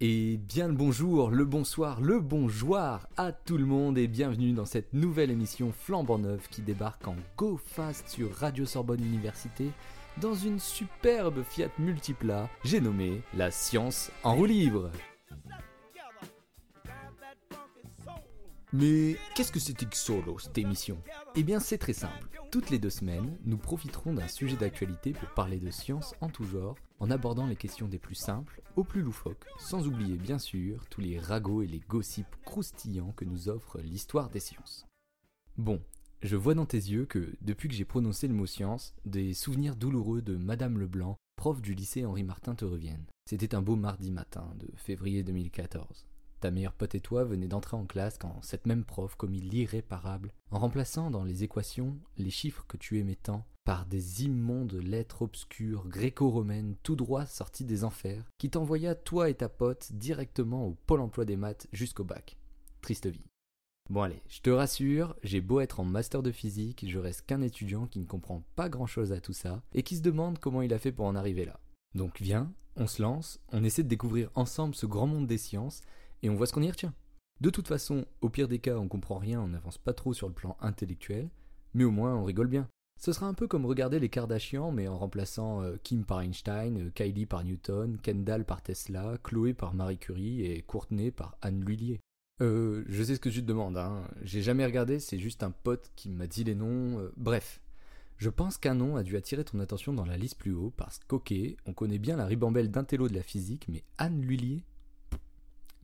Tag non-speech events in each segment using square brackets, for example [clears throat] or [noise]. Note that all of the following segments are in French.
Et bien le bonjour, le bonsoir, le bonjour à tout le monde et bienvenue dans cette nouvelle émission flambant neuve qui débarque en go fast sur Radio Sorbonne Université dans une superbe Fiat Multipla, j'ai nommé la science en roue libre. Mais qu'est-ce que c'était que solo cette émission? Eh bien c'est très simple. Toutes les deux semaines, nous profiterons d'un sujet d'actualité pour parler de science en tout genre, en abordant les questions des plus simples aux plus loufoques, sans oublier bien sûr tous les ragots et les gossips croustillants que nous offre l'histoire des sciences. Bon, je vois dans tes yeux que, depuis que j'ai prononcé le mot science, des souvenirs douloureux de Madame Leblanc, prof du lycée Henri Martin, te reviennent. C'était un beau mardi matin de février 2014. Ta meilleure pote et toi venez d'entrer en classe quand cette même prof commit l'irréparable en remplaçant dans les équations les chiffres que tu aimais tant par des immondes lettres obscures gréco-romaines tout droit sorties des enfers qui t'envoya toi et ta pote directement au pôle emploi des maths jusqu'au bac. Triste vie. Bon allez, je te rassure, j'ai beau être en master de physique, je reste qu'un étudiant qui ne comprend pas grand chose à tout ça et qui se demande comment il a fait pour en arriver là. Donc viens, on se lance, on essaie de découvrir ensemble ce grand monde des sciences et on voit ce qu'on y retient. De toute façon, au pire des cas, on comprend rien, on n'avance pas trop sur le plan intellectuel, mais au moins on rigole bien. Ce sera un peu comme regarder les Kardashians, mais en remplaçant euh, Kim par Einstein, euh, Kylie par Newton, Kendall par Tesla, Chloé par Marie Curie et Courtney par Anne Lhuillier. Euh, je sais ce que tu te demandes, hein. J'ai jamais regardé, c'est juste un pote qui m'a dit les noms. Euh, bref. Je pense qu'un nom a dû attirer ton attention dans la liste plus haut, parce qu'ok, on connaît bien la ribambelle d'intello de la physique, mais Anne Lhuillier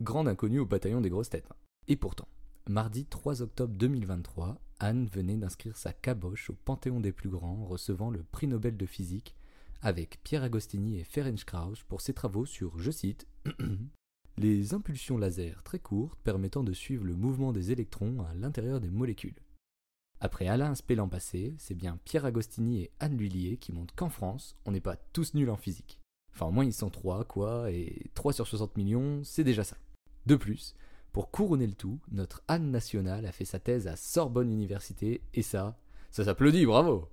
grande inconnue au bataillon des grosses têtes. Et pourtant, mardi 3 octobre 2023, Anne venait d'inscrire sa caboche au Panthéon des plus grands, recevant le prix Nobel de physique avec Pierre Agostini et Ferenc Krauss pour ses travaux sur, je cite, [clears throat] les impulsions laser très courtes permettant de suivre le mouvement des électrons à l'intérieur des molécules. Après Alain Spélan passé, c'est bien Pierre Agostini et Anne Lhuillier qui montrent qu'en France, on n'est pas tous nuls en physique. Enfin, au moins ils sont 3, quoi, et 3 sur 60 millions, c'est déjà ça. De plus, pour couronner le tout, notre Anne nationale a fait sa thèse à Sorbonne Université, et ça, ça s'applaudit, bravo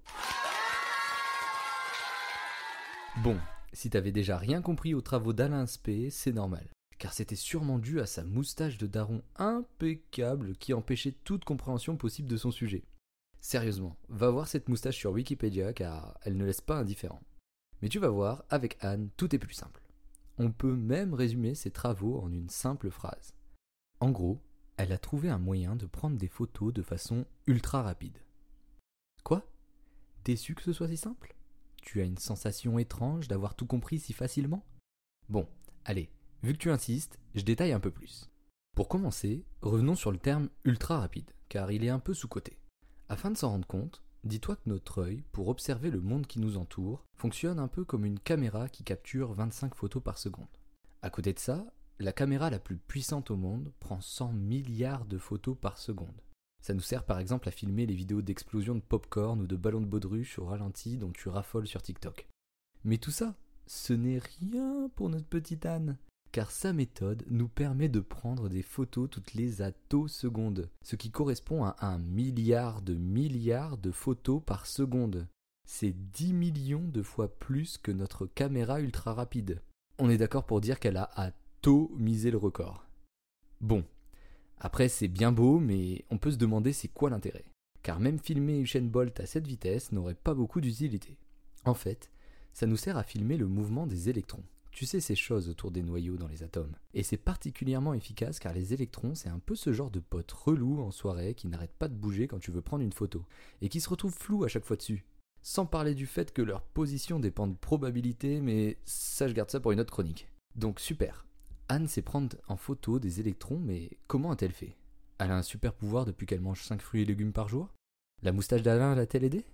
Bon, si t'avais déjà rien compris aux travaux d'Alain Spé, c'est normal, car c'était sûrement dû à sa moustache de daron impeccable qui empêchait toute compréhension possible de son sujet. Sérieusement, va voir cette moustache sur Wikipédia car elle ne laisse pas indifférent. Mais tu vas voir, avec Anne, tout est plus simple. On peut même résumer ses travaux en une simple phrase. En gros, elle a trouvé un moyen de prendre des photos de façon ultra rapide. Quoi? Déçu que ce soit si simple? Tu as une sensation étrange d'avoir tout compris si facilement? Bon, allez, vu que tu insistes, je détaille un peu plus. Pour commencer, revenons sur le terme ultra rapide, car il est un peu sous-coté. Afin de s'en rendre compte, dis-toi que notre œil, pour observer le monde qui nous entoure, fonctionne un peu comme une caméra qui capture 25 photos par seconde. À côté de ça, la caméra la plus puissante au monde prend 100 milliards de photos par seconde. Ça nous sert par exemple à filmer les vidéos d'explosion de popcorn ou de ballons de baudruche au ralenti dont tu raffoles sur TikTok. Mais tout ça, ce n'est rien pour notre petite Anne car sa méthode nous permet de prendre des photos toutes les attosecondes, ce qui correspond à un milliard de milliards de photos par seconde. C'est 10 millions de fois plus que notre caméra ultra rapide. On est d'accord pour dire qu'elle a atomisé le record. Bon, après c'est bien beau, mais on peut se demander c'est quoi l'intérêt. Car même filmer Usain Bolt à cette vitesse n'aurait pas beaucoup d'utilité. En fait, ça nous sert à filmer le mouvement des électrons. Tu sais ces choses autour des noyaux dans les atomes. Et c'est particulièrement efficace car les électrons, c'est un peu ce genre de pote relou en soirée qui n'arrête pas de bouger quand tu veux prendre une photo, et qui se retrouve flou à chaque fois dessus. Sans parler du fait que leur position dépend de probabilité, mais ça je garde ça pour une autre chronique. Donc super. Anne sait prendre en photo des électrons, mais comment a-t-elle fait? Elle a un super pouvoir depuis qu'elle mange 5 fruits et légumes par jour? La moustache d'Alain l'a-t-elle aidé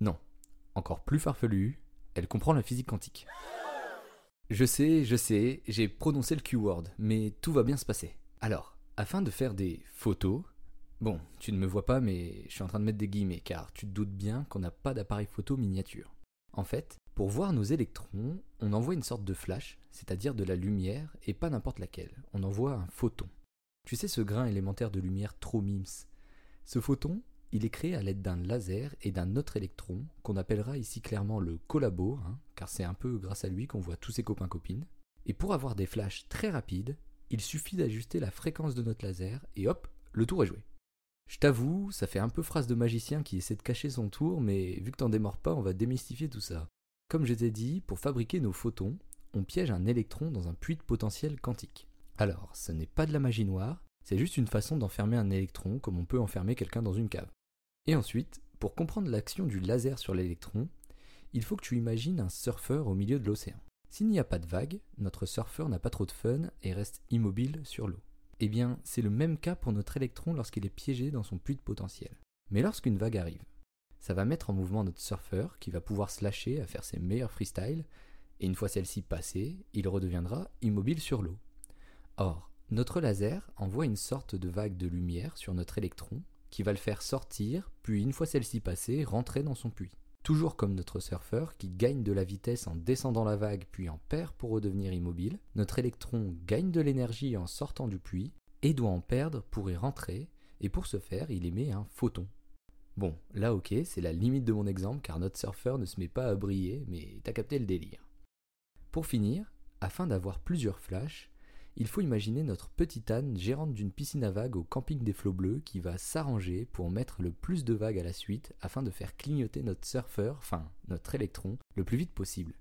Non. Encore plus farfelu, elle comprend la physique quantique. Je sais, je sais, j'ai prononcé le Q-word, mais tout va bien se passer. Alors, afin de faire des photos, bon, tu ne me vois pas, mais je suis en train de mettre des guillemets, car tu te doutes bien qu'on n'a pas d'appareil photo miniature. En fait, pour voir nos électrons, on envoie une sorte de flash, c'est-à-dire de la lumière, et pas n'importe laquelle, on envoie un photon. Tu sais ce grain élémentaire de lumière trop mims? Ce photon, il est créé à l'aide d'un laser et d'un autre électron, qu'on appellera ici clairement le collabo, hein, car c'est un peu grâce à lui qu'on voit tous ses copains-copines. Et pour avoir des flashs très rapides, il suffit d'ajuster la fréquence de notre laser et hop, le tour est joué. Je t'avoue, ça fait un peu phrase de magicien qui essaie de cacher son tour, mais vu que t'en démords pas, on va démystifier tout ça. Comme je t'ai dit, pour fabriquer nos photons, on piège un électron dans un puits de potentiel quantique. Alors, ce n'est pas de la magie noire, c'est juste une façon d'enfermer un électron comme on peut enfermer quelqu'un dans une cave. Et ensuite, pour comprendre l'action du laser sur l'électron, il faut que tu imagines un surfeur au milieu de l'océan. S'il n'y a pas de vague, notre surfeur n'a pas trop de fun et reste immobile sur l'eau. Eh bien, c'est le même cas pour notre électron lorsqu'il est piégé dans son puits de potentiel. Mais lorsqu'une vague arrive, ça va mettre en mouvement notre surfeur qui va pouvoir se lâcher à faire ses meilleurs freestyles, et une fois celle-ci passée, il redeviendra immobile sur l'eau. Or, notre laser envoie une sorte de vague de lumière sur notre électron qui va le faire sortir, puis une fois celle-ci passée, rentrer dans son puits. Toujours comme notre surfeur qui gagne de la vitesse en descendant la vague puis en perd pour redevenir immobile, notre électron gagne de l'énergie en sortant du puits et doit en perdre pour y rentrer, et pour ce faire il émet un photon. Bon, là ok, c'est la limite de mon exemple car notre surfeur ne se met pas à briller, mais t'as capté le délire. Pour finir, afin d'avoir plusieurs flashs, il faut imaginer notre petite Anne gérante d'une piscine à vagues au camping des flots bleus qui va s'arranger pour mettre le plus de vagues à la suite afin de faire clignoter notre surfeur, enfin notre électron, le plus vite possible.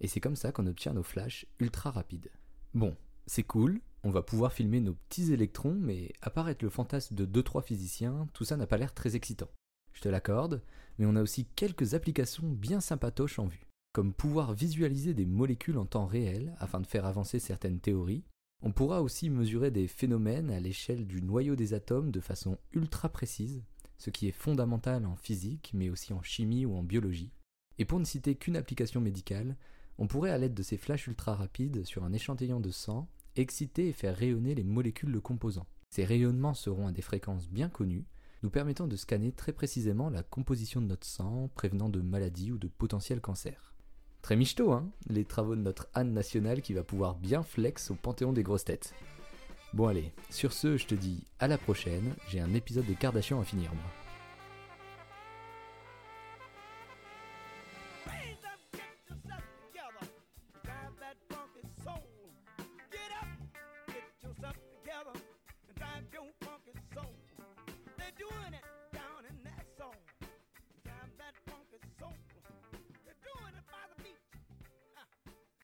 Et c'est comme ça qu'on obtient nos flashs ultra rapides. Bon, c'est cool, on va pouvoir filmer nos petits électrons, mais à part être le fantasme de 2-3 physiciens, tout ça n'a pas l'air très excitant. Je te l'accorde, mais on a aussi quelques applications bien sympatoches en vue, comme pouvoir visualiser des molécules en temps réel afin de faire avancer certaines théories, on pourra aussi mesurer des phénomènes à l'échelle du noyau des atomes de façon ultra précise, ce qui est fondamental en physique, mais aussi en chimie ou en biologie. Et pour ne citer qu'une application médicale, on pourrait à l'aide de ces flashs ultra rapides sur un échantillon de sang, exciter et faire rayonner les molécules de composants. Ces rayonnements seront à des fréquences bien connues, nous permettant de scanner très précisément la composition de notre sang, prévenant de maladies ou de potentiels cancers. Très michto, hein Les travaux de notre Anne nationale qui va pouvoir bien flex au panthéon des grosses têtes. Bon allez, sur ce, je te dis à la prochaine, j'ai un épisode des Kardashians à finir moi.